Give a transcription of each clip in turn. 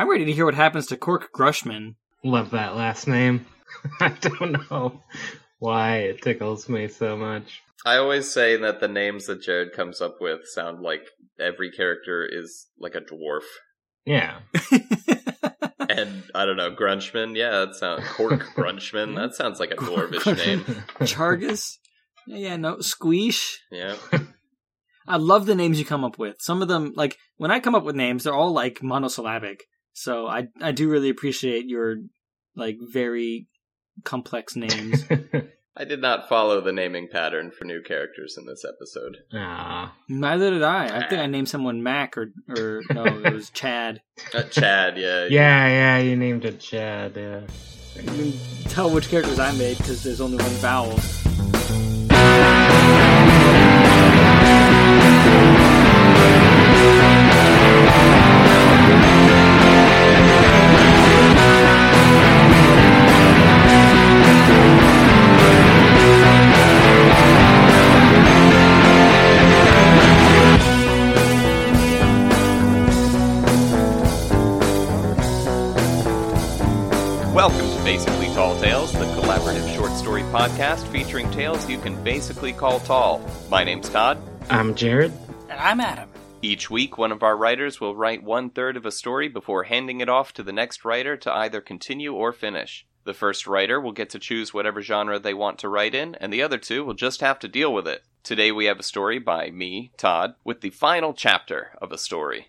I'm ready to hear what happens to Cork Grunchman. Love that last name. I don't know why it tickles me so much. I always say that the names that Jared comes up with sound like every character is like a dwarf. Yeah. And I don't know, Grunchman, yeah, that sounds Cork Grunchman. That sounds like a dwarvish name. Chargus? Yeah, no. Squeesh? Yeah. I love the names you come up with. Some of them, like, when I come up with names, they're all, like, monosyllabic. So I, I do really appreciate your, like, very complex names. I did not follow the naming pattern for new characters in this episode. Ah. Neither did I. I think I named someone Mac or, or no, it was Chad. Uh, Chad, yeah. Yeah, yeah, you named it Chad, yeah. You can tell which characters I made because there's only one vowel. Welcome to Basically Tall Tales, the collaborative short story podcast featuring tales you can basically call tall. My name's Todd. I'm Jared. And I'm Adam. Each week, one of our writers will write one third of a story before handing it off to the next writer to either continue or finish. The first writer will get to choose whatever genre they want to write in, and the other two will just have to deal with it. Today we have a story by me, Todd, with the final chapter of a story.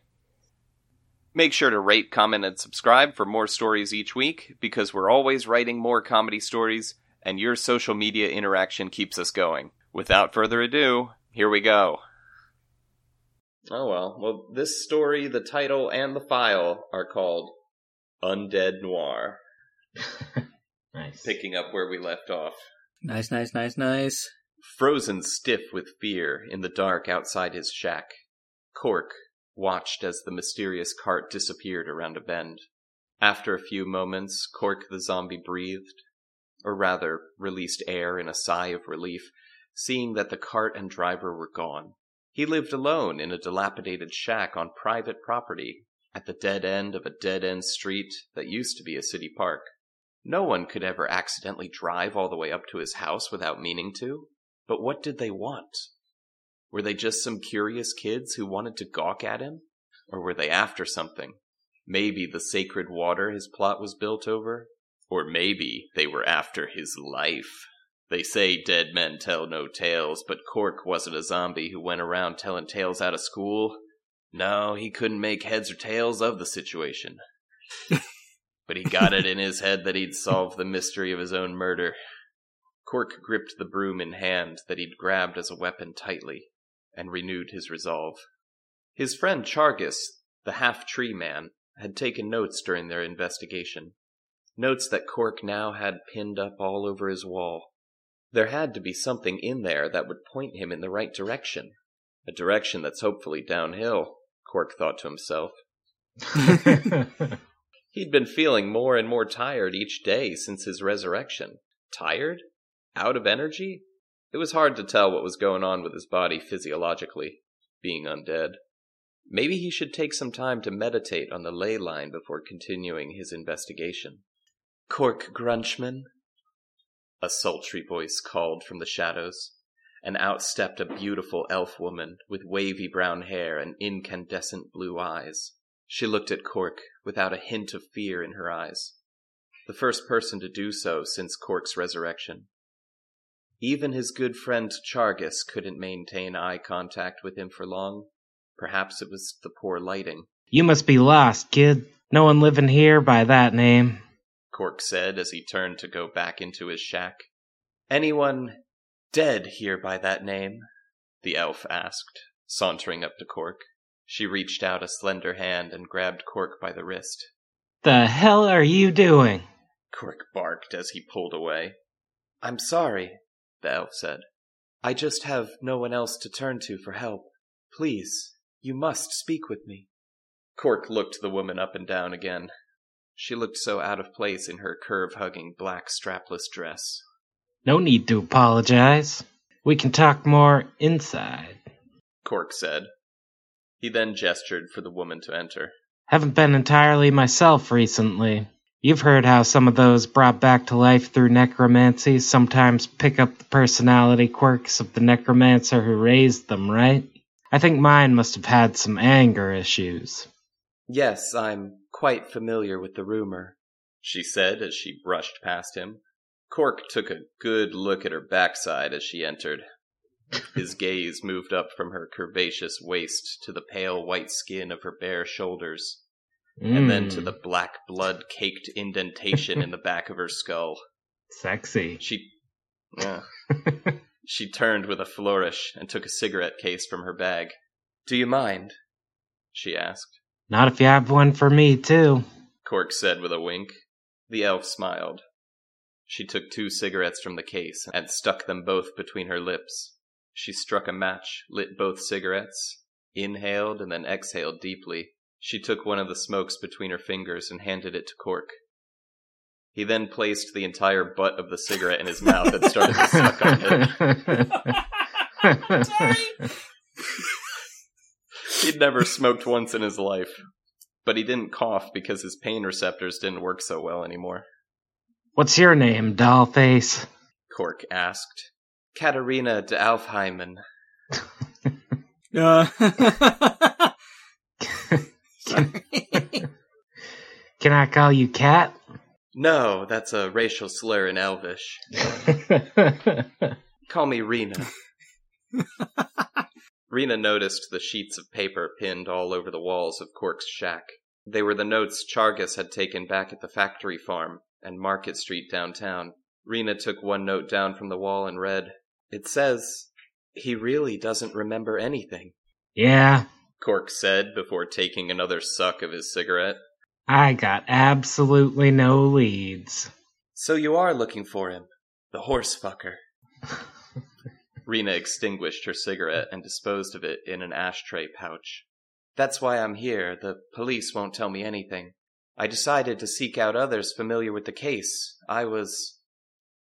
Make sure to rate, comment, and subscribe for more stories each week because we're always writing more comedy stories, and your social media interaction keeps us going. Without further ado, here we go. Oh well. Well, this story, the title, and the file are called Undead Noir, Nice. picking up where we left off. Nice, nice, nice, nice. Frozen stiff with fear in the dark outside his shack, Cork watched as the mysterious cart disappeared around a bend. After a few moments, Cork the zombie breathed, or rather, released air in a sigh of relief, seeing that the cart and driver were gone. He lived alone in a dilapidated shack on private property at the dead end of a dead end street that used to be a city park. No one could ever accidentally drive all the way up to his house without meaning to. But what did they want? Were they just some curious kids who wanted to gawk at him? Or were they after something? Maybe the sacred water his plot was built over? Or maybe they were after his life. They say dead men tell no tales, but Cork wasn't a zombie who went around telling tales out of school. No, he couldn't make heads or tails of the situation. but he got it in his head that he'd solve the mystery of his own murder. Cork gripped the broom in hand that he'd grabbed as a weapon tightly, and renewed his resolve. His friend Chargus, the half tree man, had taken notes during their investigation. Notes that Cork now had pinned up all over his wall. There had to be something in there that would point him in the right direction. A direction that's hopefully downhill, Cork thought to himself. He'd been feeling more and more tired each day since his resurrection. Tired? Out of energy? It was hard to tell what was going on with his body physiologically, being undead. Maybe he should take some time to meditate on the ley line before continuing his investigation. Cork Grunchman? A sultry voice called from the shadows, and out stepped a beautiful elf woman with wavy brown hair and incandescent blue eyes. She looked at Cork without a hint of fear in her eyes. The first person to do so since Cork's resurrection. Even his good friend Chargus couldn't maintain eye contact with him for long. Perhaps it was the poor lighting, you must be lost, kid. No one living here by that name. Cork said as he turned to go back into his shack. Anyone dead here by that name? The elf asked, sauntering up to Cork. She reached out a slender hand and grabbed Cork by the wrist. The hell are you doing? Cork barked as he pulled away. I'm sorry, the elf said. I just have no one else to turn to for help. Please, you must speak with me. Cork looked the woman up and down again. She looked so out of place in her curve hugging black strapless dress. No need to apologize. We can talk more inside. Cork said. He then gestured for the woman to enter. Haven't been entirely myself recently. You've heard how some of those brought back to life through necromancy sometimes pick up the personality quirks of the necromancer who raised them, right? I think mine must have had some anger issues. Yes, I'm quite familiar with the rumor, she said as she brushed past him. Cork took a good look at her backside as she entered. His gaze moved up from her curvaceous waist to the pale white skin of her bare shoulders, and then to Mm, the black blood caked indentation in the back of her skull. sexy. She yeah. She turned with a flourish and took a cigarette case from her bag. Do you mind? she asked. Not if you have one for me, too. Cork said with a wink. The elf smiled. She took two cigarettes from the case and stuck them both between her lips. She struck a match, lit both cigarettes, inhaled, and then exhaled deeply. She took one of the smokes between her fingers and handed it to Cork. He then placed the entire butt of the cigarette in his mouth and started to suck on it. Sorry. He'd never smoked once in his life, but he didn't cough because his pain receptors didn't work so well anymore. What's your name, dollface? Cork asked. Katerina de Alfheimen. Uh, Can I call you Cat? No, that's a racial slur in Elvish. Call me Rena. Rena noticed the sheets of paper pinned all over the walls of Cork's shack. They were the notes Chargus had taken back at the factory farm and Market Street downtown. Rena took one note down from the wall and read, It says, he really doesn't remember anything, yeah, Cork said before taking another suck of his cigarette. I got absolutely no leads. So you are looking for him, the horse fucker. Rena extinguished her cigarette and disposed of it in an ashtray pouch. That's why I'm here. The police won't tell me anything. I decided to seek out others familiar with the case. I was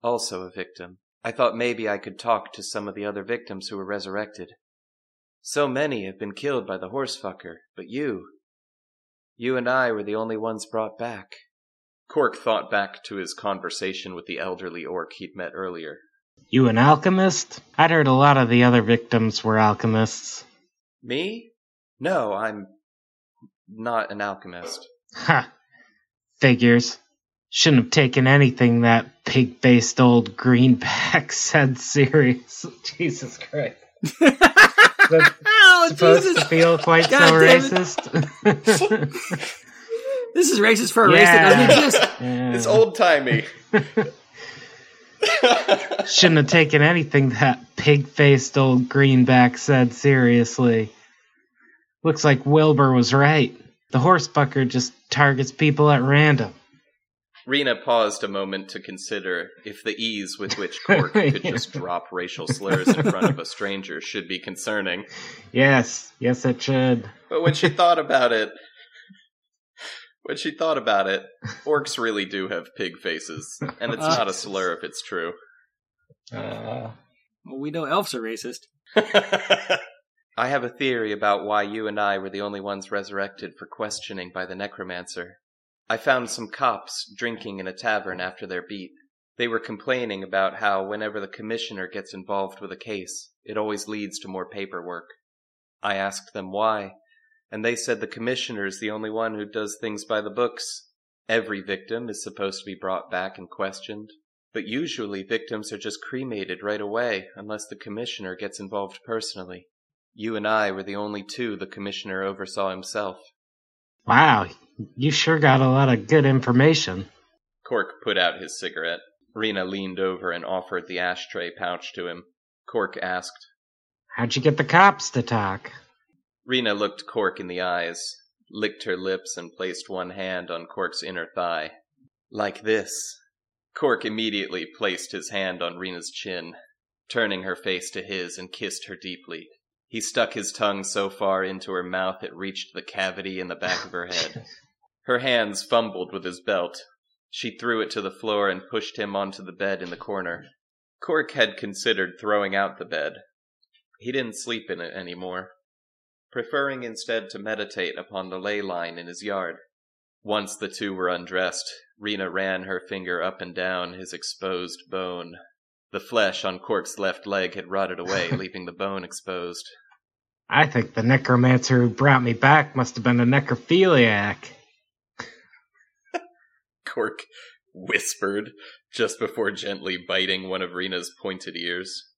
also a victim. I thought maybe I could talk to some of the other victims who were resurrected. So many have been killed by the horse fucker, but you. You and I were the only ones brought back. Cork thought back to his conversation with the elderly orc he'd met earlier. You an alchemist? I'd heard a lot of the other victims were alchemists. Me? No, I'm not an alchemist. Ha! Figures. Shouldn't have taken anything that pig faced old greenback said serious. Jesus Christ. That's oh, supposed Jesus. to feel quite God so racist. This is racist for a race that doesn't exist. Yeah. It's old timey. Shouldn't have taken anything that pig faced old greenback said seriously. Looks like Wilbur was right. The horsefucker just targets people at random. Rena paused a moment to consider if the ease with which Cork could Yeah. just drop racial slurs in front of a stranger should be concerning. Yes, yes, it should. But when she thought about it, when she thought about it, orcs really do have pig faces, and it's not a slur if it's true. Uh, Well, we know elves are racist. I have a theory about why you and I were the only ones resurrected for questioning by the necromancer. I found some cops drinking in a tavern after their beat. They were complaining about how whenever the commissioner gets involved with a case, it always leads to more paperwork. I asked them why, and they said the commissioner is the only one who does things by the books. Every victim is supposed to be brought back and questioned, but usually victims are just cremated right away unless the commissioner gets involved personally. You and I were the only two the commissioner oversaw himself. wow, you sure got a lot of good information. Cork put out his cigarette. Rena leaned over and offered the ashtray pouch to him. Cork asked. How'd you get the cops to talk? Rena looked Cork in the eyes, licked her lips, and placed one hand on Cork's inner thigh. Like this. Cork immediately placed his hand on Rena's chin, turning her face to his and kissed her deeply. He stuck his tongue so far into her mouth it reached the cavity in the back of her head. Her hands fumbled with his belt. She threw it to the floor and pushed him onto the bed in the corner. Cork had considered throwing out the bed. He didn't sleep in it anymore. preferring instead to meditate upon the ley line in his yard. Once the two were undressed, Rena ran her finger up and down his exposed bone. The flesh on Cork's left leg had rotted away, leaving the bone exposed. I think the necromancer who brought me back must have been a necrophiliac. Cork whispered just before gently biting one of Rena's pointed ears.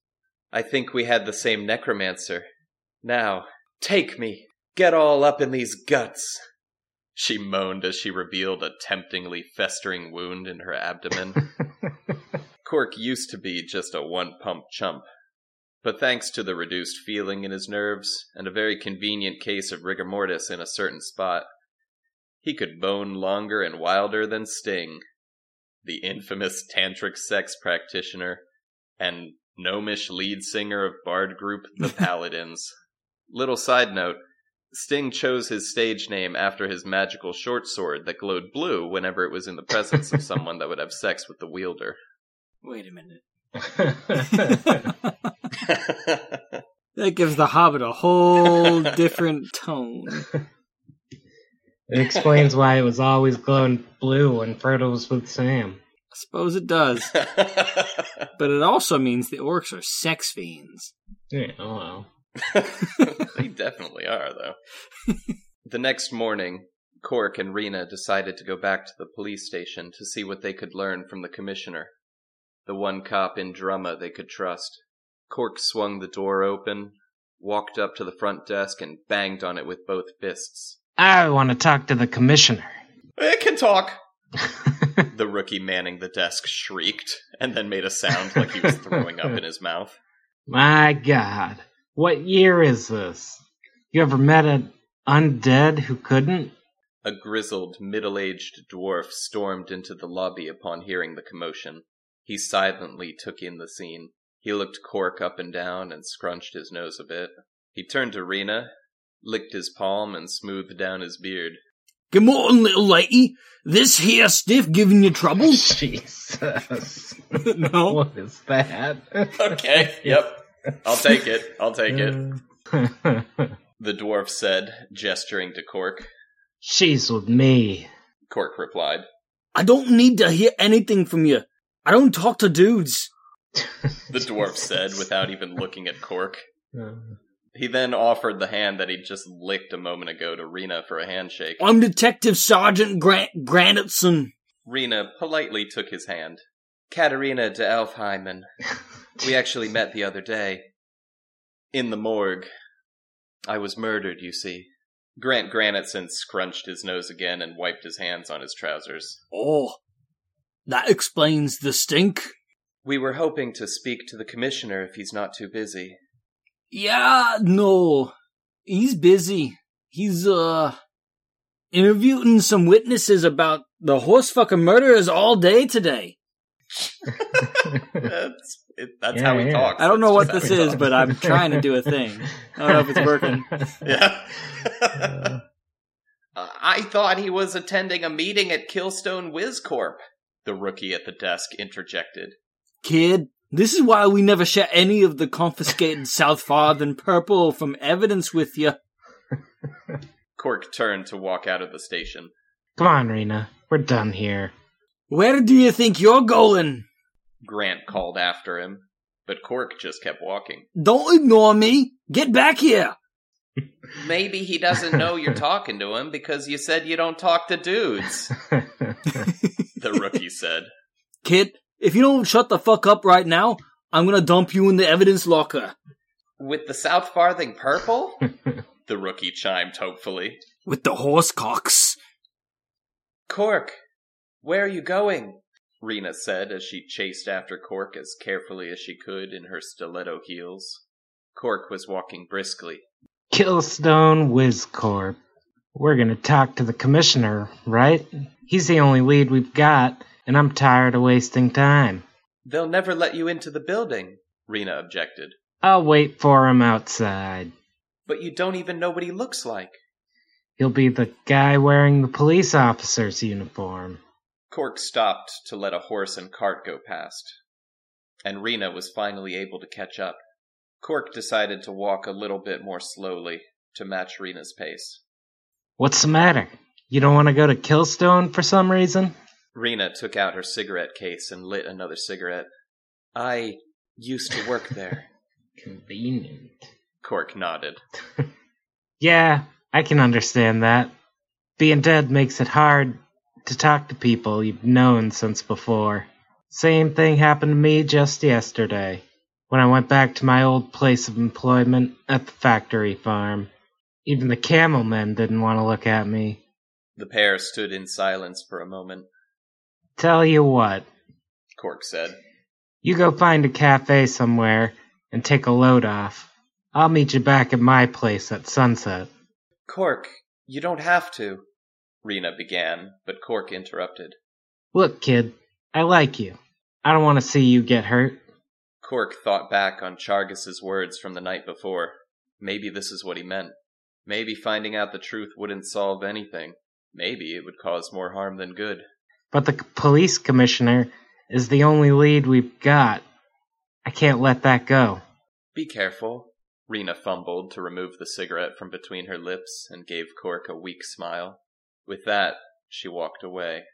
I think we had the same necromancer. Now, take me. Get all up in these guts. She moaned as she revealed a temptingly festering wound in her abdomen. Cork used to be just a one pump chump. But thanks to the reduced feeling in his nerves and a very convenient case of rigor mortis in a certain spot, he could bone longer and wilder than Sting, the infamous tantric sex practitioner and gnomish lead singer of bard group The Paladins. Little side note Sting chose his stage name after his magical short sword that glowed blue whenever it was in the presence of someone that would have sex with the wielder. Wait a minute. That gives the Hobbit a whole different tone. it explains why it was always glowing blue when Frodo was with Sam. I suppose it does. But it also means the orcs are sex fiends. Yeah, oh well. they definitely are, though. the next morning, Cork and Rena decided to go back to the police station to see what they could learn from the commissioner, the one cop in Drumma they could trust. Cork swung the door open, walked up to the front desk, and banged on it with both fists. I want to talk to the commissioner. It can talk. the rookie manning the desk shrieked and then made a sound like he was throwing up in his mouth. My God, what year is this? You ever met an undead who couldn't? A grizzled, middle aged dwarf stormed into the lobby upon hearing the commotion. He silently took in the scene. He looked Cork up and down and scrunched his nose a bit. He turned to Rena, licked his palm, and smoothed down his beard. Good morning, little lady. This here stiff giving you trouble? Jesus. no. What is that? Okay, yep. I'll take it. I'll take it. The dwarf said, gesturing to Cork. She's with me. Cork replied. I don't need to hear anything from you. I don't talk to dudes. The dwarf said without even looking at Cork. Uh-huh. He then offered the hand that he'd just licked a moment ago to Rena for a handshake. I'm Detective Sergeant Grant Granitson. Rena politely took his hand. Katerina de Elfheimen. We actually met the other day. In the morgue. I was murdered, you see. Grant Granitson scrunched his nose again and wiped his hands on his trousers. Oh, that explains the stink. We were hoping to speak to the commissioner if he's not too busy. Yeah, no. He's busy. He's, uh, interviewing some witnesses about the horse fucking murderers all day today. That's it, that's Yeah, how he yeah. talks. I don't know That's what this is, talks. but I'm trying to do a thing. I don't know if it's working. Yeah. Uh, I thought he was attending a meeting at Killstone WizCorp. The rookie at the desk interjected. Kid, this is why we never share any of the confiscated South Farthing purple from evidence with you. Cork turned to walk out of the station. Come on, Rena. We're done here. Where do you think you're going? Grant called after him, but Cork just kept walking. Don't ignore me. Get back here. Maybe he doesn't know you're talking to him because you said you don't talk to dudes, the rookie said. Kid, if you don't shut the fuck up right now, I'm gonna dump you in the evidence locker. With the South Farthing purple? the rookie chimed hopefully. With the horse cocks. Cork, where are you going? Rena said as she chased after Cork as carefully as she could in her stiletto heels. Cork was walking briskly. Killstone WizCorp. We're gonna talk to the commissioner, right? He's the only lead we've got, and I'm tired of wasting time. They'll never let you into the building, Rena objected. I'll wait for him outside. But you don't even know what he looks like. He'll be the guy wearing the police officer's uniform. Cork stopped to let a horse and cart go past, and Rena was finally able to catch up. Cork decided to walk a little bit more slowly, to match Rena's pace. What's the matter? You don't want to go to Killstone for some reason? Rena took out her cigarette case and lit another cigarette. I used to work there. Convenient. Cork nodded. Yeah, I can understand that. Being dead makes it hard to talk to people you've known since before. Same thing happened to me just yesterday when I went back to my old place of employment at the factory farm. Even the camel men didn't want to look at me. The pair stood in silence for a moment. Tell you what, Cork said. you go find a cafe somewhere and take a load off. I'll meet you back at my place at sunset. Cork, you don't have to. Rena began, but Cork interrupted. Look, kid, I like you. I don't want to see you get hurt. Cork thought back on Chargus's words from the night before. Maybe this is what he meant. Maybe finding out the truth wouldn't solve anything. Maybe it would cause more harm than good. But the police commissioner is the only lead we've got. I can't let that go. Be careful. Rena fumbled to remove the cigarette from between her lips and gave Cork a weak smile. With that, she walked away.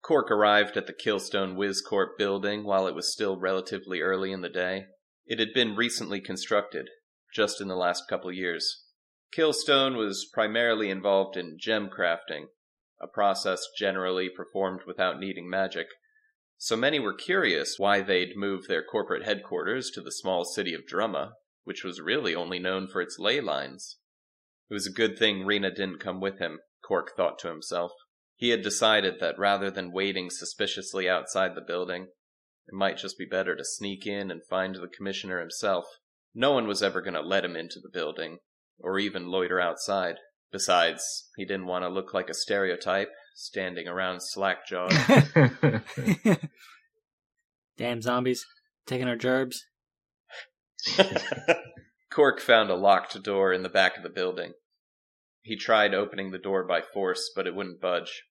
Cork arrived at the Killstone Wizcorp building while it was still relatively early in the day. It had been recently constructed, just in the last couple years. Killstone was primarily involved in gem crafting, a process generally performed without needing magic. So many were curious why they'd move their corporate headquarters to the small city of Drumma, which was really only known for its ley lines. It was a good thing Rena didn't come with him, Cork thought to himself. He had decided that rather than waiting suspiciously outside the building, it might just be better to sneak in and find the commissioner himself. No one was ever going to let him into the building, or even loiter outside. Besides, he didn't want to look like a stereotype, standing around slack-jawed. Damn zombies. Taking our gerbs. Cork found a locked door in the back of the building. He tried opening the door by force, but it wouldn't budge.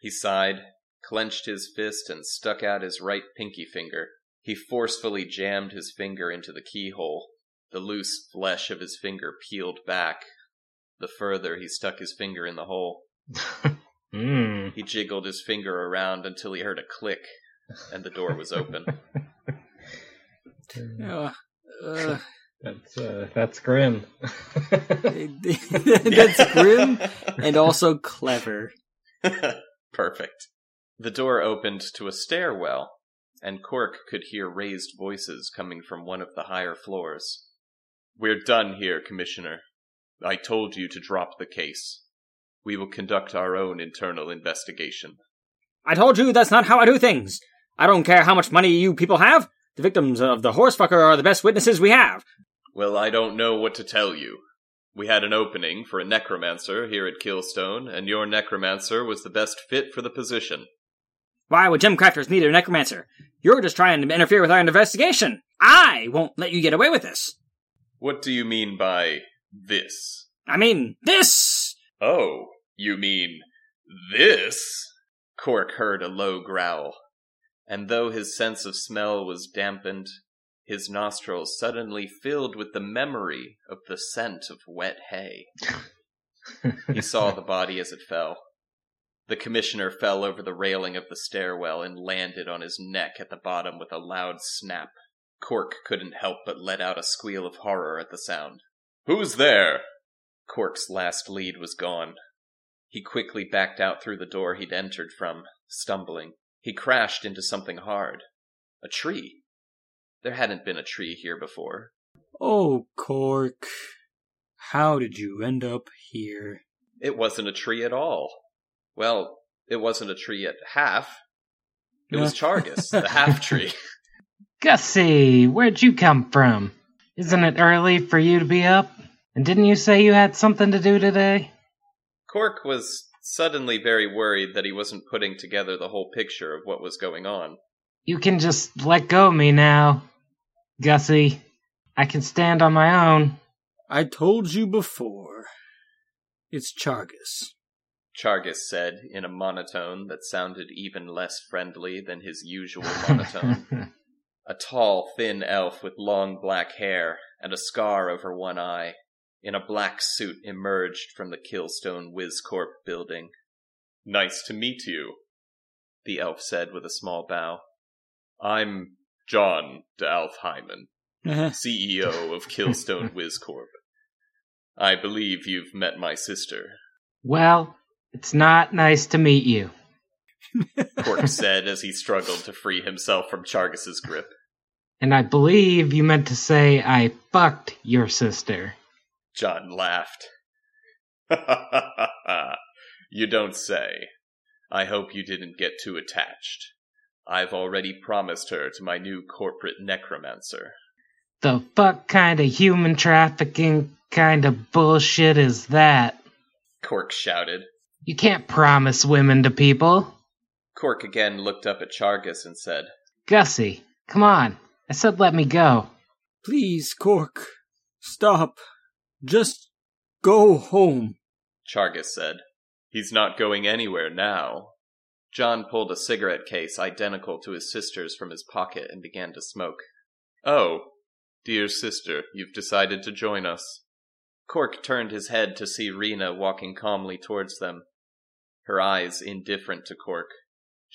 He sighed, clenched his fist, and stuck out his right pinky finger. He forcefully jammed his finger into the keyhole. The loose flesh of his finger peeled back. The further he stuck his finger in the hole, Hmm. he jiggled his finger around until he heard a click, and the door was open. Oh, uh, That's uh, that's grim. that's grim and also clever. Perfect. The door opened to a stairwell, and Cork could hear raised voices coming from one of the higher floors. We're done here, Commissioner. I told you to drop the case. We will conduct our own internal investigation. I told you that's not how I do things. I don't care how much money you people have. The victims of the horsefucker are the best witnesses we have. Well, I don't know what to tell you. We had an opening for a necromancer here at Killstone, and your necromancer was the best fit for the position. Why would gem crafters need a necromancer? You're just trying to interfere with our investigation. I won't let you get away with this. What do you mean by this? I mean, this! Oh, you mean this? Cork heard a low growl, and though his sense of smell was dampened, his nostrils suddenly filled with the memory of the scent of wet hay. He saw the body as it fell. The commissioner fell over the railing of the stairwell and landed on his neck at the bottom with a loud snap. Cork couldn't help but let out a squeal of horror at the sound. Who's there? Cork's last lead was gone. He quickly backed out through the door he'd entered from, stumbling. He crashed into something hard. A tree. There hadn't been a tree here before. Oh, Cork. How did you end up here? It wasn't a tree at all. Well, it wasn't a tree at half. It was Chargus, the half tree. Gussie, where'd you come from? Isn't it early for you to be up? And didn't you say you had something to do today? Cork was suddenly very worried that he wasn't putting together the whole picture of what was going on. You can just let go of me now, Gussie. I can stand on my own. I told you before. It's Chargus. Chargus said in a monotone that sounded even less friendly than his usual monotone. a tall, thin elf with long black hair and a scar over one eye. in a black suit emerged from the Killstone WizCorp building. Nice to meet you, the elf said with a small bow. I'm John DeAlf Hyman, uh-huh. CEO of Killstone WizCorp. I believe you've met my sister, Well, it's not nice to meet you. Cork said as he struggled to free himself from Chargus's grip. And I believe you meant to say I fucked your sister. John laughed. you don't say. I hope you didn't get too attached. I've already promised her to my new corporate necromancer. The fuck kind of human trafficking kind of bullshit is that? Cork shouted. You can't promise women to people. Cork again looked up at Chargus and said, Gussie, come on. I said let me go. Please, Cork, stop. Just go home. Chargus said, He's not going anywhere now. John pulled a cigarette case identical to his sister's from his pocket and began to smoke. Oh, dear sister, you've decided to join us. Cork turned his head to see Rena walking calmly towards them, her eyes indifferent to Cork.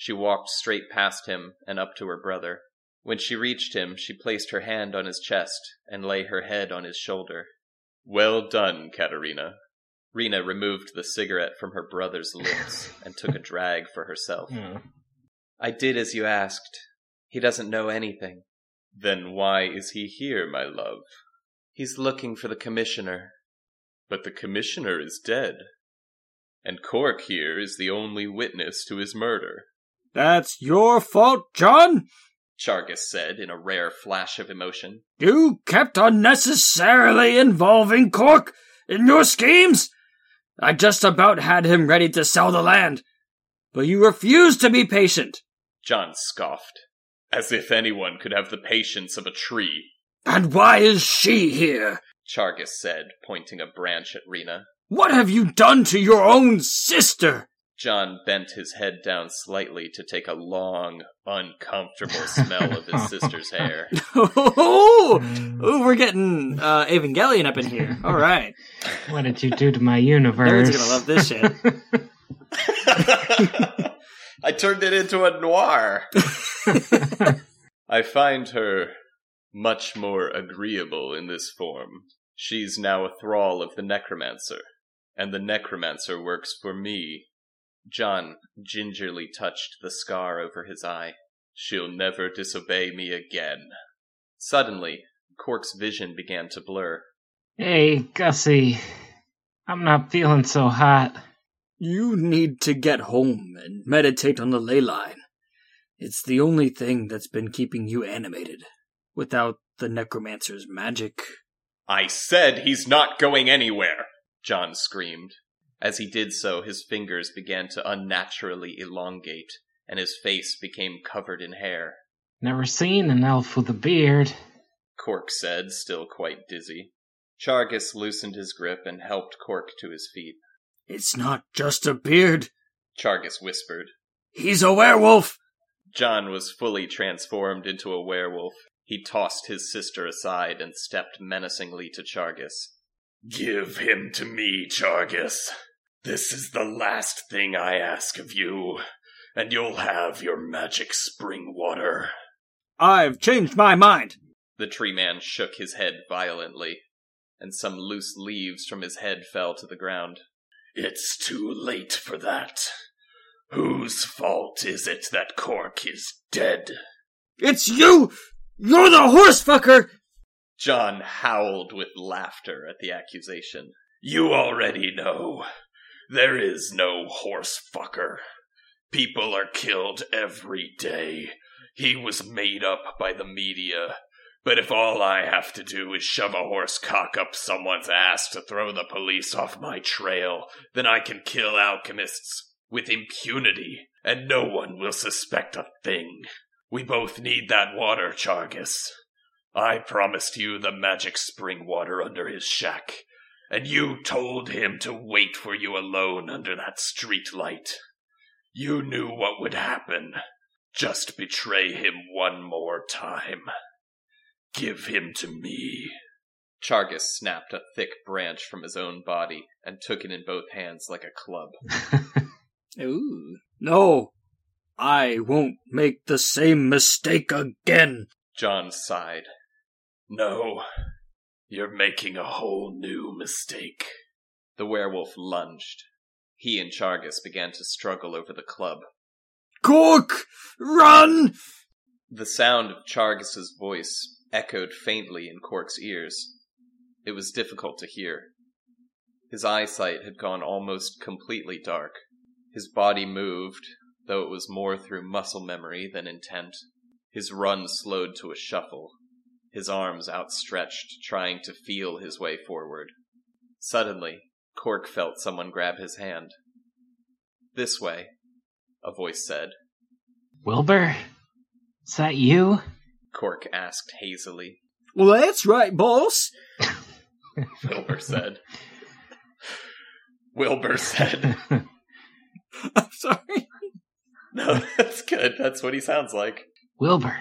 She walked straight past him and up to her brother. When she reached him, she placed her hand on his chest and lay her head on his shoulder. Well done, Katerina. Rena removed the cigarette from her brother's lips and took a drag for herself. I did as you asked. He doesn't know anything. Then why is he here, my love? He's looking for the commissioner. But the commissioner is dead. And Cork here is the only witness to his murder. That's your fault, John. Chargus said in a rare flash of emotion. You kept unnecessarily involving Cork in your schemes. I just about had him ready to sell the land, but you refused to be patient. John scoffed. As if anyone could have the patience of a tree. And why is she here? Chargus said, pointing a branch at Rena. What have you done to your own sister? John bent his head down slightly to take a long, uncomfortable smell of his sister's hair. oh, Ooh, we're getting uh, Evangelion up in here. All right. What did you do to my Nerds universe? are going to love this shit. I turned it into a noir. I find her much more agreeable in this form. She's now a thrall of the necromancer, and the necromancer works for me. John gingerly touched the scar over his eye. She'll never disobey me again. Suddenly, Cork's vision began to blur. hey, Gussie. I'm not feeling so hot. You need to get home and meditate on the ley line. It's the only thing that's been keeping you animated. Without the necromancer's magic. I said he's not going anywhere! John screamed. As he did so, his fingers began to unnaturally elongate, and his face became covered in hair. Never seen an elf with a beard. Cork said, still quite dizzy. Chargus loosened his grip and helped Cork to his feet. It's not just a beard. Chargus whispered. He's a werewolf. John was fully transformed into a werewolf. He tossed his sister aside and stepped menacingly to Chargus. Give him to me, Chargus. This is the last thing I ask of you, and you'll have your magic spring water. I've changed my mind. The tree man shook his head violently, and some loose leaves from his head fell to the ground. It's too late for that. Whose fault is it that Cork is dead? It's you! You're the horse fucker! John howled with laughter at the accusation. You already know. There is no horse fucker. People are killed every day. He was made up by the media. But if all I have to do is shove a horse cock up someone's ass to throw the police off my trail, then I can kill alchemists with impunity, and no one will suspect a thing. We both need that water, Chargus. I promised you the magic spring water under his shack, and you told him to wait for you alone under that street light. You knew what would happen. Just betray him one more time. Give him to me. Chargus snapped a thick branch from his own body and took it in both hands like a club. Ooh. No, I won't make the same mistake again. John sighed. No, you're making a whole new mistake. The werewolf lunged. He and Chargus began to struggle over the club. Cork, run! The sound of Chargus's voice echoed faintly in Cork's ears. It was difficult to hear. His eyesight had gone almost completely dark. His body moved, though it was more through muscle memory than intent. His run slowed to a shuffle, his arms outstretched, trying to feel his way forward. Suddenly, Cork felt someone grab his hand. This way, a voice said. Wilbur? Is that you? Cork asked hazily. Well, that's right, boss. Wilbur said. Wilbur said. I'm sorry. No, that's good. That's what he sounds like. Wilbur,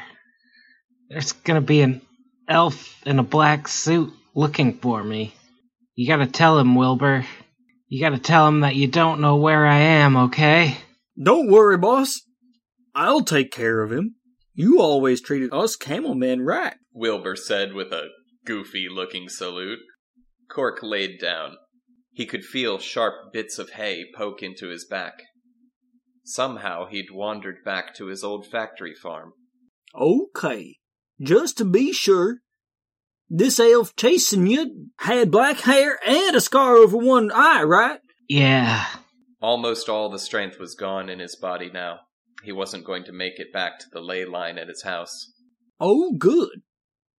there's gonna be an elf in a black suit looking for me. You gotta tell him, Wilbur. You gotta tell him that you don't know where I am, okay? Don't worry, boss. I'll take care of him. You always treated us camel men right. Wilbur said with a goofy looking salute. Cork laid down. He could feel sharp bits of hay poke into his back. Somehow he'd wandered back to his old factory farm. Okay, just to be sure, this elf chasing you had black hair and a scar over one eye, right? Yeah. Almost all the strength was gone in his body now. He wasn't going to make it back to the ley line at his house. Oh, good.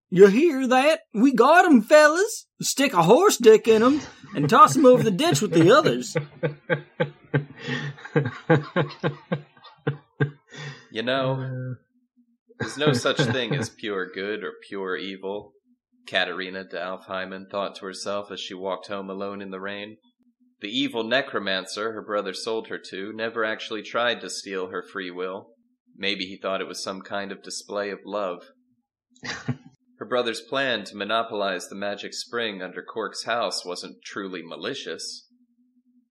You hear that? We got got 'em, fellas. Stick a horse dick in in 'em and toss toss 'em over the ditch with the others. You know, uh, there's no such thing as pure good or pure evil, Katerina de Alfheimen thought to herself as she walked home alone in the rain. The evil necromancer her brother sold her to never actually tried to steal her free will. Maybe he thought it was some kind of display of love. her brother's plan to monopolize the magic spring under Cork's house wasn't truly malicious.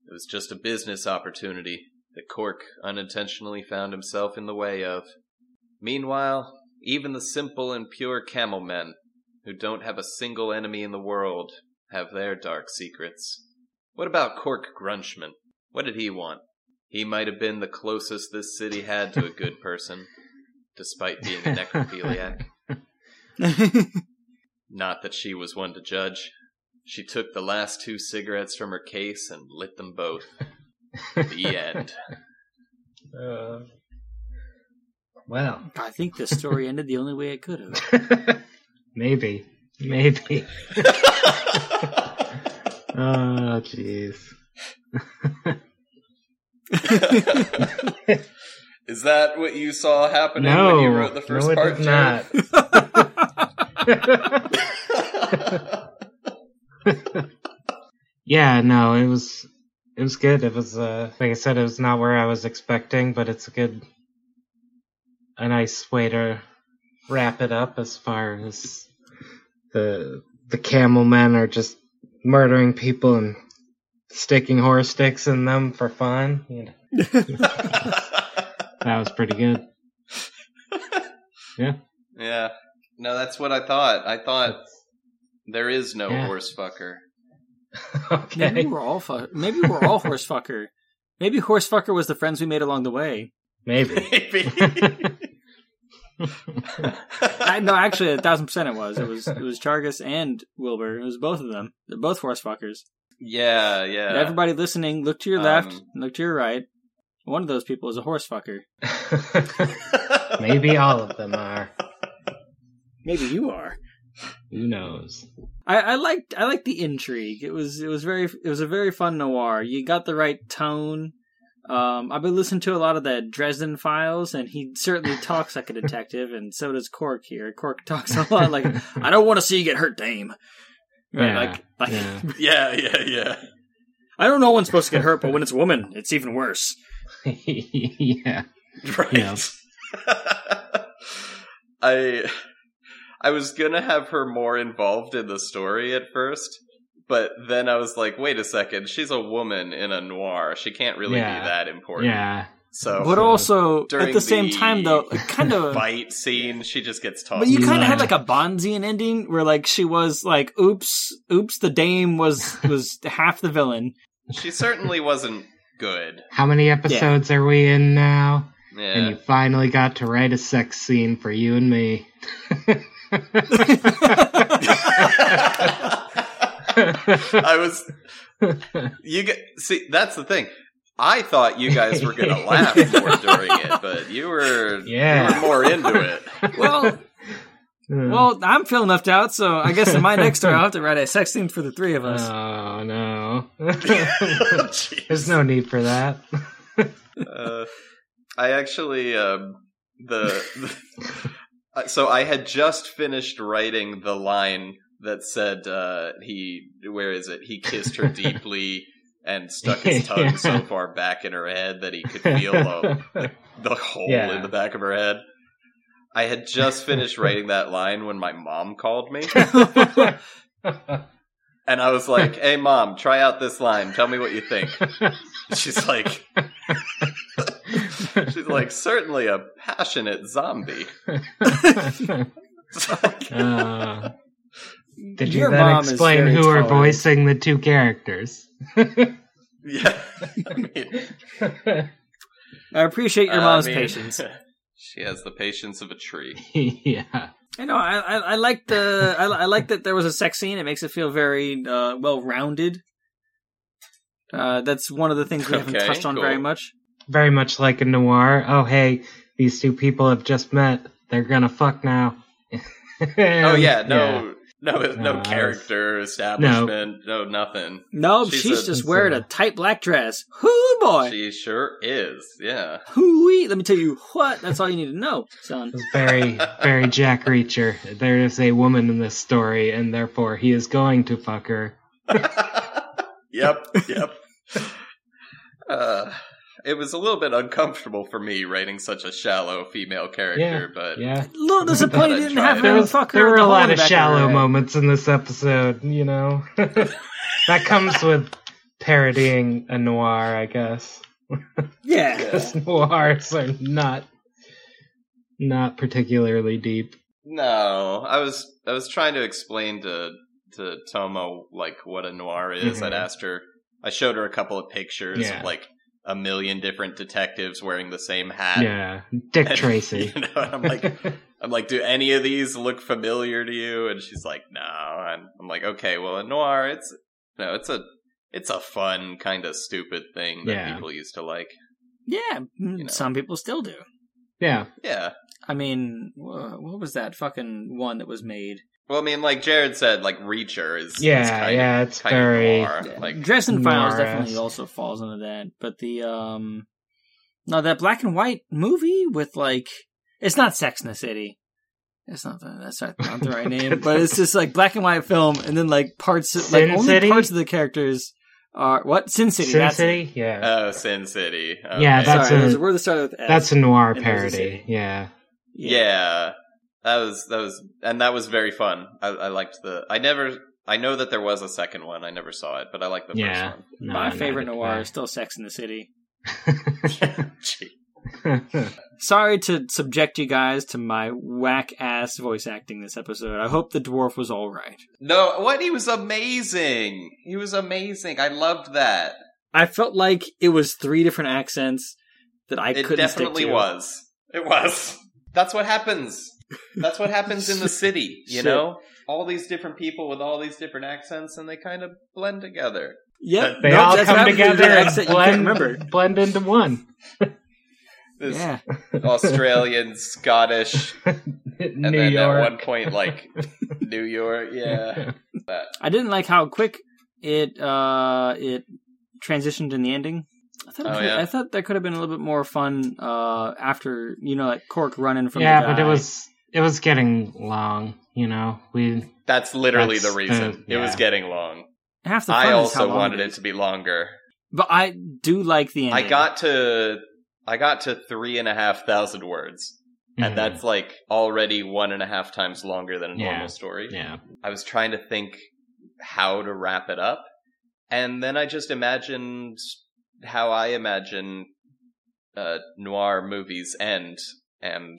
It was just a business opportunity that Cork unintentionally found himself in the way of. Meanwhile, even the simple and pure camel men, who don't have a single enemy in the world, have their dark secrets. What about Cork Grunchman? What did he want? He might have been the closest this city had to a good person, despite being a necrophiliac. Not that she was one to judge. She took the last two cigarettes from her case and lit them both. the end. Uh, well, I think the story ended the only way it could have. maybe. Maybe. Oh, jeez. Is that what you saw happening No, when you wrote the first no, it part, did not. yeah, no, it was it was good. It was uh like I said, it was not where I was expecting, but it's a good a nice way to wrap it up as far as the the camel men are just murdering people and sticking horse sticks in them for fun. You know, that was pretty good. Yeah. yeah. No, that's what I thought. I thought there is no Yeah. horse fucker. okay. Maybe we're all fu- maybe we're all horse fucker. Maybe horse fucker was the friends we made along the way. Maybe. Maybe. I, no, actually, a thousand percent it was. It was it was Chargus and Wilbur. It was both of them. They're both horse fuckers. yeah, yeah. Everybody listening, look to your left, Um, look to your right. One of those people is a horse fucker. Maybe all of them are. Maybe you are. Who knows? I, I liked I liked the intrigue. It was it was very it was a very fun noir. You got the right tone. Um, I've been listening to a lot of the Dresden Files, and he certainly talks like a detective, and so does Cork here. Cork talks a lot like, "I don't want to see you get hurt, Dame." Right, Yeah, like, like yeah. yeah, yeah, yeah. I don't know one's supposed to get hurt, but when it's a woman, it's even worse. yeah. Right. Yeah. I I was gonna have her more involved in the story at first, but then I was like, wait a second, she's a woman in a noir. She can't really Yeah. be that important. Yeah. So but also at during the same the time, though, kind of. fight scene, she just gets tossed. But you kind of had like a Bonzian ending where like she was like, "Oops, oops," the dame was was half the villain. she certainly wasn't good. How many episodes are we in now? And you finally got to write a sex scene for you and me. I was you get see that's the thing. I thought you guys were gonna laugh more during it, but you were Yeah. you were more into it. Well, well, I'm feeling left out, so I guess in my next story, I'll have to write a sex scene for the three of us. Oh no. There's no need for that. Uh, I actually um, the, the so I had just finished writing the line that said uh, he where is it he kissed her deeply and stuck his tongue so far back in her head that he could feel the, the hole Yeah. in the back of her head. I had just finished writing that line when my mom called me, and I was like, "Hey, mom, try out this line. Tell me what you think." She's like, she's like, certainly a passionate zombie. It's like, Uh, did you then explain very who are voicing the two characters? yeah. I appreciate your I mom's mean, patience. She has the patience of a tree. yeah. I know. I I, I like the I, I like that there was a sex scene. It makes it feel very uh, well rounded. Uh, that's one of the things we haven't Okay, touched on cool. very much. Very much like a noir. Oh, hey, these two people have just met. They're gonna fuck now. Oh yeah, no, no, no, No, I was- character establishment, no, nothing. No, She's she's, a- just wearing a- a tight black dress. Hoo boy, She sure is. Yeah. hooey. Let me tell you what. That's all you need to know, son. It's very, very Jack Reacher. There is a woman in this story, and therefore he is going to fuck her. yep. Yep. Uh, it was a little bit uncomfortable for me writing such a shallow female character, but Yeah. A little disappointed you didn't have There There, was, fuck there were a lot of the back her shallow head. moments in this episode, you know. that comes with parodying a noir, I guess. Yeah. Because noirs are not not particularly deep. No, I was I was trying to explain to to Tomo like what a noir is. I'd Mhm. asked her. I showed her a couple of pictures Yeah. of like a million different detectives wearing the same hat. Yeah. Dick And, Tracy. You know, and I'm like, I'm like, do any of these look familiar to you? And she's like, no. And I'm like, okay, well, a noir, it's no, it's a it's a fun kind of stupid thing that Yeah. people used to like. Yeah. mm, know. Some people still do. yeah. Yeah. I mean, what was that fucking one that was made? Well, I mean, like Jared said, like Reacher is is Yeah, kind yeah, of, it's kind very- of noir. like Dresden Files noir-esque. definitely also falls into that. But the um, no, that black and white movie with like, it's not Sex in the City. It's not the, that's not, not the right name, but it's just like black and white film, and then like parts, of, like only City? parts of the characters are what Sin City. Sin that's it. City? Yeah. oh, Sin City. Okay. Yeah, that's Sorry, a- there's a word that started with S. That's a noir and a parody. city. Yeah. yeah. That was that was and that was very fun. I, I liked the. I never. I know that there was a second one. I never saw it, but I like the Yeah. first No, My no, favorite no. noir is still Sex in the City. Sorry to subject you guys to my whack ass voice acting this episode. I hope the dwarf was all right. no, what he was amazing. He was amazing. I loved that. I felt like it was three different accents that I it couldn't definitely stick to. was. It was. That's what happens. That's what happens in the city. You Shit. know, all these different people with all these different accents, and they kind of blend together. Yeah, they nope, all that's come together and accent blend, remember. blend into one. This Yeah, Australian, Scottish, and New then York. at one point like New York. Yeah, I didn't like how quick it uh it transitioned in the ending. I thought, Oh, could- yeah? I thought that could have been a little bit more fun uh after you know like Cork running from yeah, the but it was it was getting long. You know, we that's literally That's, the reason. uh, It was getting long. half the fun I also long wanted it it is. to be longer. but I do like the ending. I got to I got to three and a half thousand words, Mhm. and that's like already one and a half times longer than a Yeah. normal story. yeah. I was trying to think how to wrap it up, and then I just imagined how I imagine uh, noir movies end, and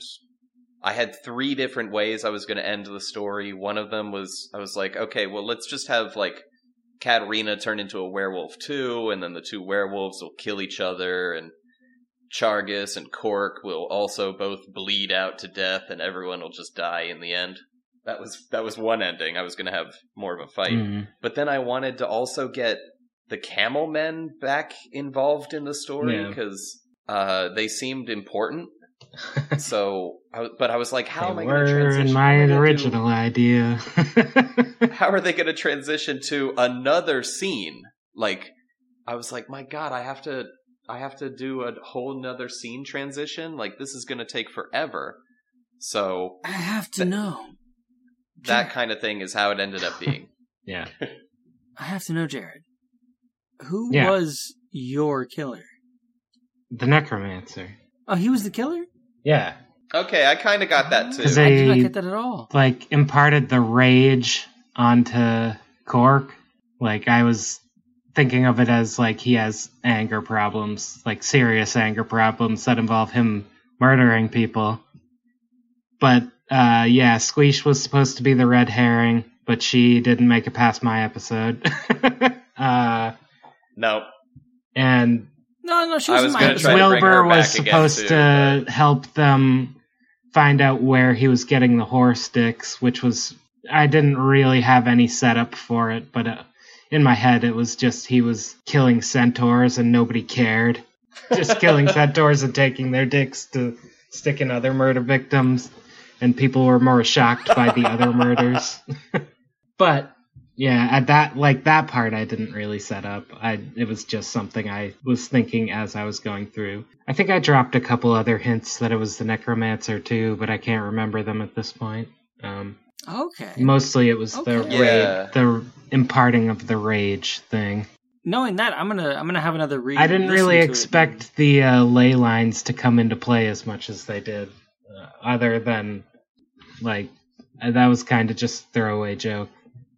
I had three different ways I was going to end the story. One of them was I was like, okay, well, let's just have like Katarina turn into a werewolf too, and then the two werewolves will kill each other, and Chargus and Cork will also both bleed out to death, and everyone will just die in the end. That was that was one ending. I was going to have more of a fight, Mhm. but then I wanted to also get the Camel Men back involved in the story Yeah. because uh, they seemed important. So, I, w- but I was like, how They am I going to transition? in How am I my gonna do- original idea. how are they going to transition to another scene? Like, I was like, my God, I have to, I have to do a whole nother scene transition. Like, this is going to take forever. So I have to know. that kind of thing is how it ended up being. yeah. I have to know, Jared. Who Yeah. was your killer? The necromancer. Oh, he was the killer? Yeah. okay, I kind of got that too. Is I it- did not They- get that at all. like imparted the rage onto Cork. Like I was thinking of it as like he has anger problems, like serious anger problems that involve him murdering people. But uh yeah, Squeesh was supposed to be the red herring, but she didn't make it past my episode. uh no, and No, no, she I was, was in my gonna episode. try to bring her Wilbur was back again, supposed too, to help them find out where he was getting the horse sticks, which was I didn't really have any setup for it, but uh, in my head it was just he was killing centaurs and nobody cared, just killing centaurs and taking their dicks to stick in other murder victims, and people were more shocked by the other murders. but yeah, at that like that part I didn't really set up. I it was just something I was thinking as I was going through. I think I dropped a couple other hints that it was the necromancer too, but I can't remember them at this point. Um, Okay. mostly it was the Yeah. rage, the imparting of the rage thing. Knowing that, I'm gonna I'm gonna have another read. I didn't really to it. expect the uh, ley lines to come into play as much as they did, uh, other than like that was kind of just throwaway joke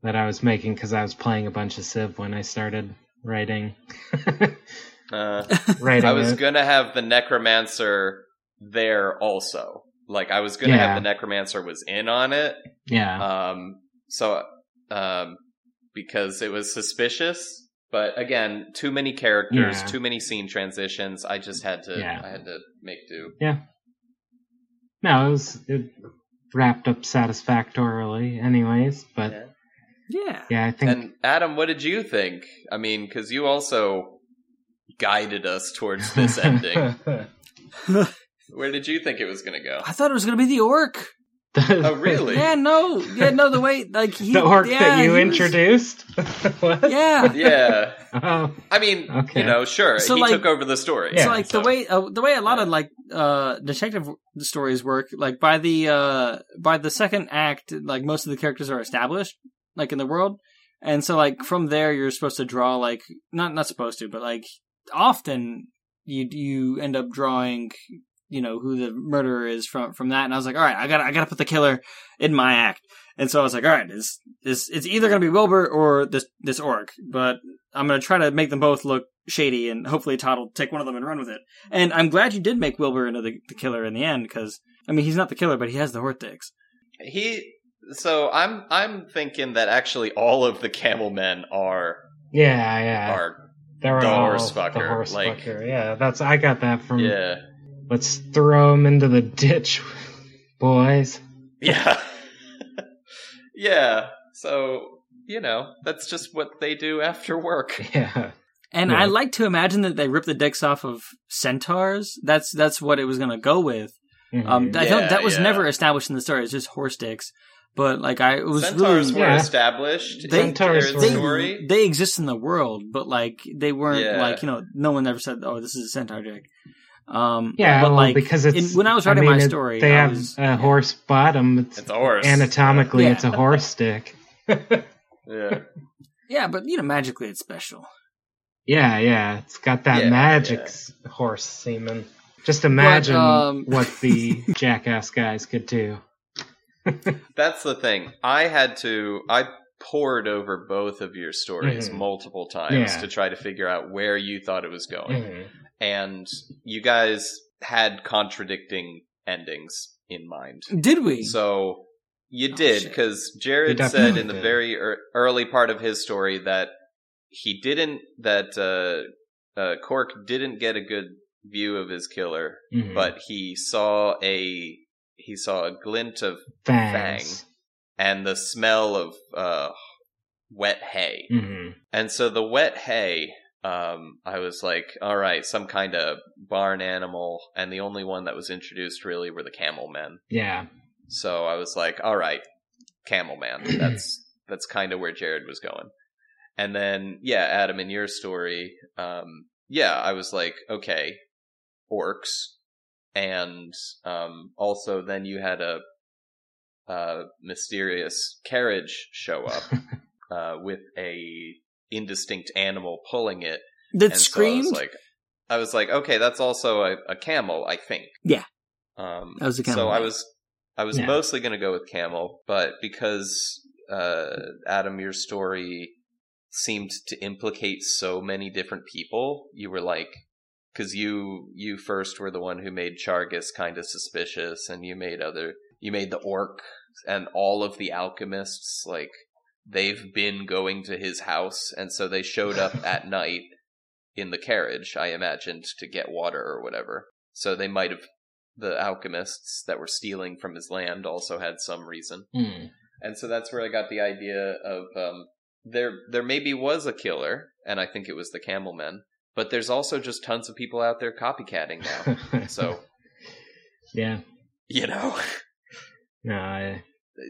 that I was making because I was playing a bunch of Civ when I started writing. uh, writing I was it. gonna have the necromancer there also. Like I was gonna Yeah. have the necromancer was in on it. yeah, Um, so, um, because it was suspicious. But again, too many characters, Yeah. too many scene transitions. I just had to, Yeah. I had to make do. Yeah. No, it was it wrapped up satisfactorily, anyways. But Yeah. Yeah. yeah, I think And Adam, what did you think? I mean, because you also guided us towards this ending. Where did you think it was going to go? I thought it was gonna be the orc. Oh, really? Yeah, no, yeah, no. The way, like he, the orc yeah, that you he was- introduced. Yeah. Yeah, Oh, I mean, Okay. you know, sure, So, he like- took over the story. Yeah. so like the way uh, the way a lot of like uh detective stories work like by the uh by the second act like most of the characters are established like in the world and so like mm-hmm. from there you're supposed to draw like not not supposed to but like often you you end up drawing you know who the murderer is from from that and I was like all right I got to I got to put the killer in my act and so I was like all right it's it's, it's either going to be Wilbur or this this orc but I'm going to try to make them both look shady and hopefully Todd will take one of them and run with it and I'm glad you did make Wilbur into the, the killer in the end because I mean he's not the killer, but he has the Hortix. he. So I'm I'm thinking that actually all of the camel men are yeah, yeah. are They're the all horse the fucker, horse like- fucker. Yeah, that's I got that from. yeah Let's throw them into the ditch, boys. yeah yeah. So you know that's just what they do after work. Yeah, And Yeah. I like to imagine that they rip the dicks off of centaurs. That's that's what it was going to go with. Mhm. Um, I Yeah, don't, that was yeah. never established in the story. It's just horse dicks. But like I it was Centaurs really were Yeah. established They- Centaurs were- they, story. they exist in the world, but like they weren't Yeah. like you know no one ever said oh this is a centaur dick. Um, yeah, but well, like because it's in, when I was I writing mean, my it- story, they I have was, a horse bottom. It's, It's a horse. anatomically, Yeah. it's a horse dick. Yeah. yeah, but you know magically it's special. yeah, yeah, it's got that Yeah, magic yeah. horse semen. Just imagine um, what the jackass guys could do. That's the thing. I had to. I poured over both of your stories Mhm. multiple times Yeah. to try to figure out where you thought it was going, Mhm. and you guys had contradicting endings in mind. Did we? So you Oh, did because Jared said in the did. very ear early part of his story that he didn't that uh, uh, Cork didn't get a good view of his killer, Mhm. but he saw a he saw a glint of fangs. and the smell of uh, wet hay. hmm And so the wet hay, um, I was like, all right, some kind of barn animal. And the only one that was introduced really were the camel men. Yeah. So I was like, all right, camel man. That's that's kind of where Jared was going. And then, yeah, Adam, in your story, um, yeah, I was like, okay, orcs, and um, also then you had a, a mysterious carriage show up uh, with a indistinct animal pulling it. that and screamed. So I was like, I was like, okay, that's also a, a camel, I think. Yeah. Um, That was a camel, So I was, I was Yeah. mostly going to go with camel, but because uh, Adam, your story seemed to implicate so many different people, you were like, because you you first were the one who made Chargus kind of suspicious, and you made other, you made the orc and all of the alchemists like they've been going to his house, and so they showed up at night in the carriage, I imagined, to get water or whatever. So they might have the alchemists that were stealing from his land also had some reason. Mm. And so that's where I got the idea of um, there there maybe was a killer, and I think it was the camel men, but there's also just tons of people out there copycatting now. so, yeah. you know, No, I,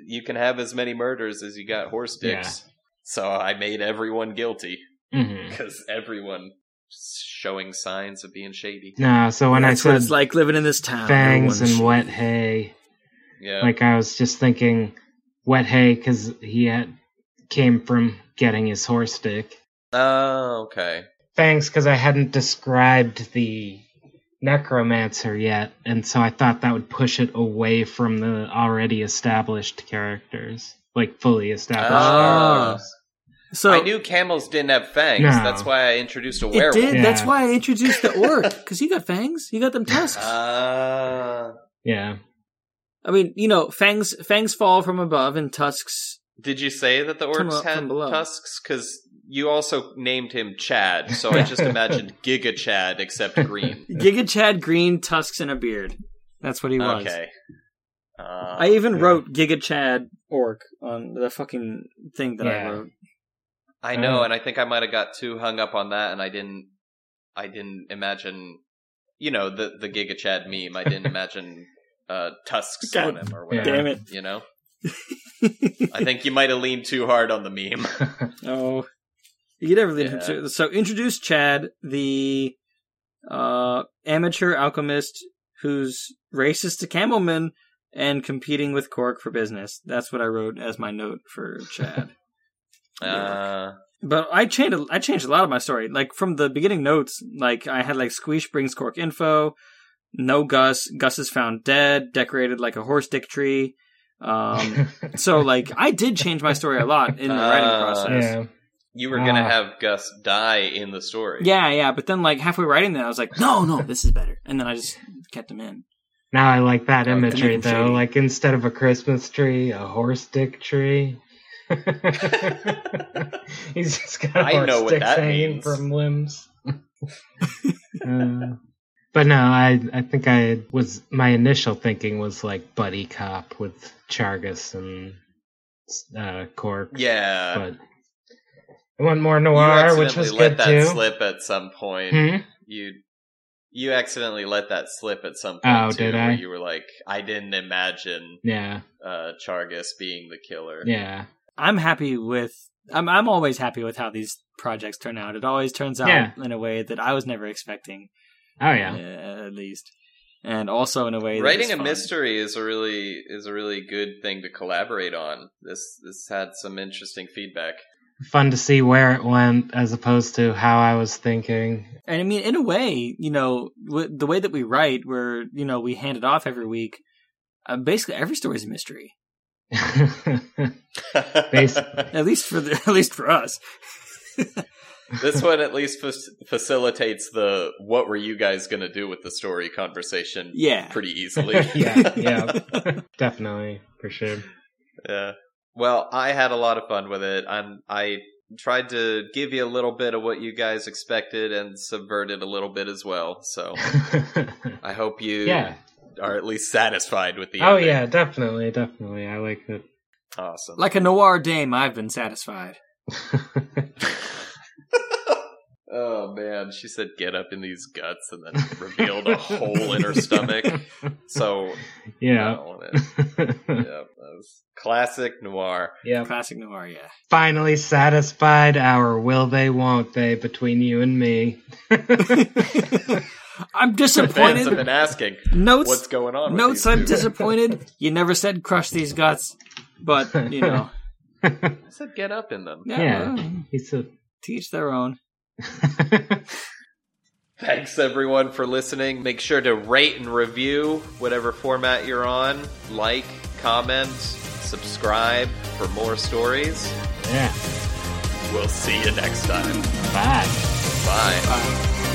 you can have as many murders as you got horse dicks. So I made everyone guilty mm-hmm. because everyone showing signs of being shady. No, so when That's I what said it's like living in this town. fangs and Everyone's wet hay, Yeah. like I was just thinking wet hay because he had came from getting his horse dick. Oh, okay. Fangs because I hadn't described the necromancer yet, and so I thought that would push it away from the already established characters, like fully established. Ah. characters. So I knew camels didn't have fangs. No. That's why I introduced a it werewolf. did. That's why I introduced the orc because he got fangs. He got them tusks. Ah. Yeah. I mean, you know, fangs fangs fall from above and tusks. Did you say that the orcs had tusks? Because you also named him Chad, so I just imagined Giga Chad except green. Giga Chad green tusks and a beard. That's what he was. Okay. Uh, I even Yeah. wrote Giga Chad orc on the fucking thing that I wrote. I know, Oh. and I think I might have got too hung up on that, and I didn't. I didn't imagine, you know, the the Giga Chad meme. I didn't imagine uh, tusks God on him or whatever. Damn it. You know, I think you might have leaned too hard on the meme. Oh, you get everything. Yeah. So, so introduce Chad, the uh, amateur alchemist who's racist to camelmen and competing with Cork for business. That's what I wrote as my note for Chad. Uh, but I changed. I changed a lot of my story. Like from the beginning notes, like I had like Squeesh brings Cork info. No Gus. Gus is found dead, decorated like a horse dick tree. Um, so like I did change my story a lot in the writing Uh, process. yeah. You were gonna Ah. have Gus die in the story. Yeah, yeah, but then like halfway writing that, I was like, no, no, this is better, and then I just kept him in. Now I like that Okay. imagery Make 'em though. shady. Like instead of a Christmas tree, a horse dick tree. He's just got I horse know what sticks that hanging means. from limbs. uh, but no, I I think I was my initial thinking was like buddy cop with Chargus and uh, Cork. Yeah. but I want more you noir, which accidentally was let good that too. slip at some point. Hmm? You you accidentally let that slip at some point Oh, too, did where I? you were like, I didn't imagine Yeah, uh, Chargus being the killer. yeah, I'm happy with. I'm I'm always happy with how these projects turn out. It always turns out Yeah. in a way that I was never expecting. oh yeah. uh, at least, and also in a way Writing is a fun. mystery is a really is a really good thing to collaborate on. This this had some interesting feedback. Fun to see where it went as opposed to how I was thinking. And I mean, in a way, you know, w- the way that we write, where you know we hand it off every week. Uh, basically, every story is a mystery. At least for the, at least for us. this one at least fac- facilitates the what were you guys going to do with the story conversation Yeah. pretty easily. yeah, yeah, definitely for sure. Yeah. Well, I had a lot of fun with it. I'm I tried to give you a little bit of what you guys expected and subvert it a little bit as well. So I hope you yeah. are at least satisfied with the Oh ending. yeah, definitely, definitely. I like it. Awesome. Like a noir dame, I've been satisfied. oh man, she said get up in these guts and then revealed a hole in her stomach. So yeah. no, it- yeah, that was classic noir. Yeah. Classic noir, yeah. Finally satisfied our will they won't they between you and me. I'm disappointed. Fans have disappointed. been asking Notes, what's going on. notes. these I'm two. disappointed. You never said crush these guts, but you know, I said get up in them. yeah. Yeah. well, He said teach their own. Thanks everyone for listening. Make sure to rate and review whatever format you're on. Like, comment, subscribe for more stories. Yeah. We'll see you next time. Bye. Bye. Bye.